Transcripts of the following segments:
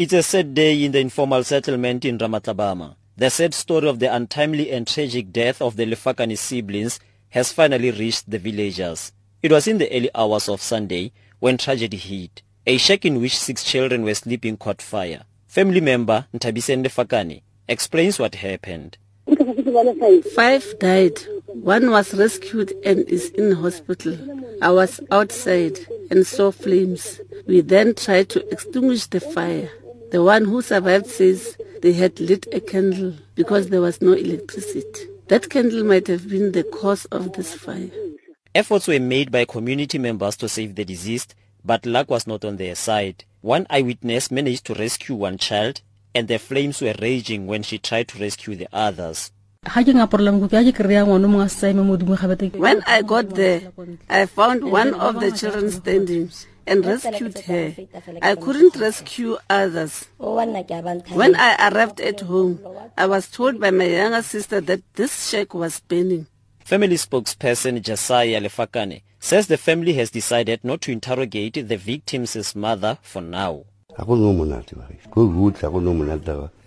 It's a sad day in the informal settlement in Ramatlabama. The sad story of the untimely and tragic death of the Lefakani siblings has finally reached the villagers. It was in the early hours of Sunday when tragedy hit. A shack in which six children were sleeping caught fire. Family member Ntabisende Fakani explains what happened. Five died. One was rescued and is in hospital. I was outside and saw flames. We then tried to extinguish the fire. The one who survived says they had lit a candle because there was no electricity. That candle might have been the cause of this fire. Efforts were made by community members to save the deceased, but luck was not on their side. One eyewitness managed to rescue one child, and the flames were raging when she tried to rescue the others. When I got there, I found one of the children standing and rescued her. I couldn't rescue others. When I arrived at home, I was told by my younger sister that this shack was burning. Family spokesperson Jasaya Lefakane says the family has decided not to interrogate the victim's mother for now.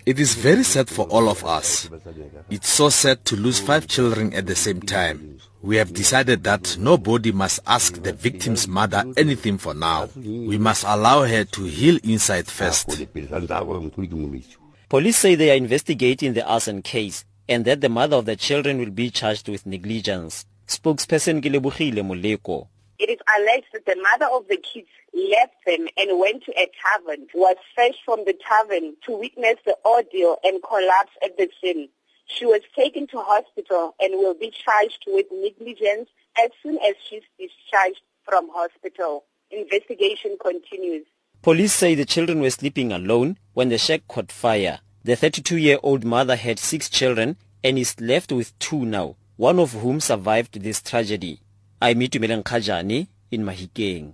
It is very sad for all of us. It's so sad to lose five children at the same time. We have decided that nobody must ask the victim's mother anything for now. We must allow her to heal inside first. Police say they are investigating the arson case and that the mother of the children will be charged with negligence. Spokesperson Gilebugile Muleko. It is alleged that the mother of the kids left them and went to a tavern, was fetched from the tavern to witness the ordeal and collapsed at the scene. She was taken to hospital and will be charged with negligence as soon as she's discharged from hospital. Investigation continues. Police say the children were sleeping alone when the shack caught fire. The 32-year-old mother had six children and is left with two now, one of whom survived this tragedy. I'm Itumeleng Kgajane in Mahikeng.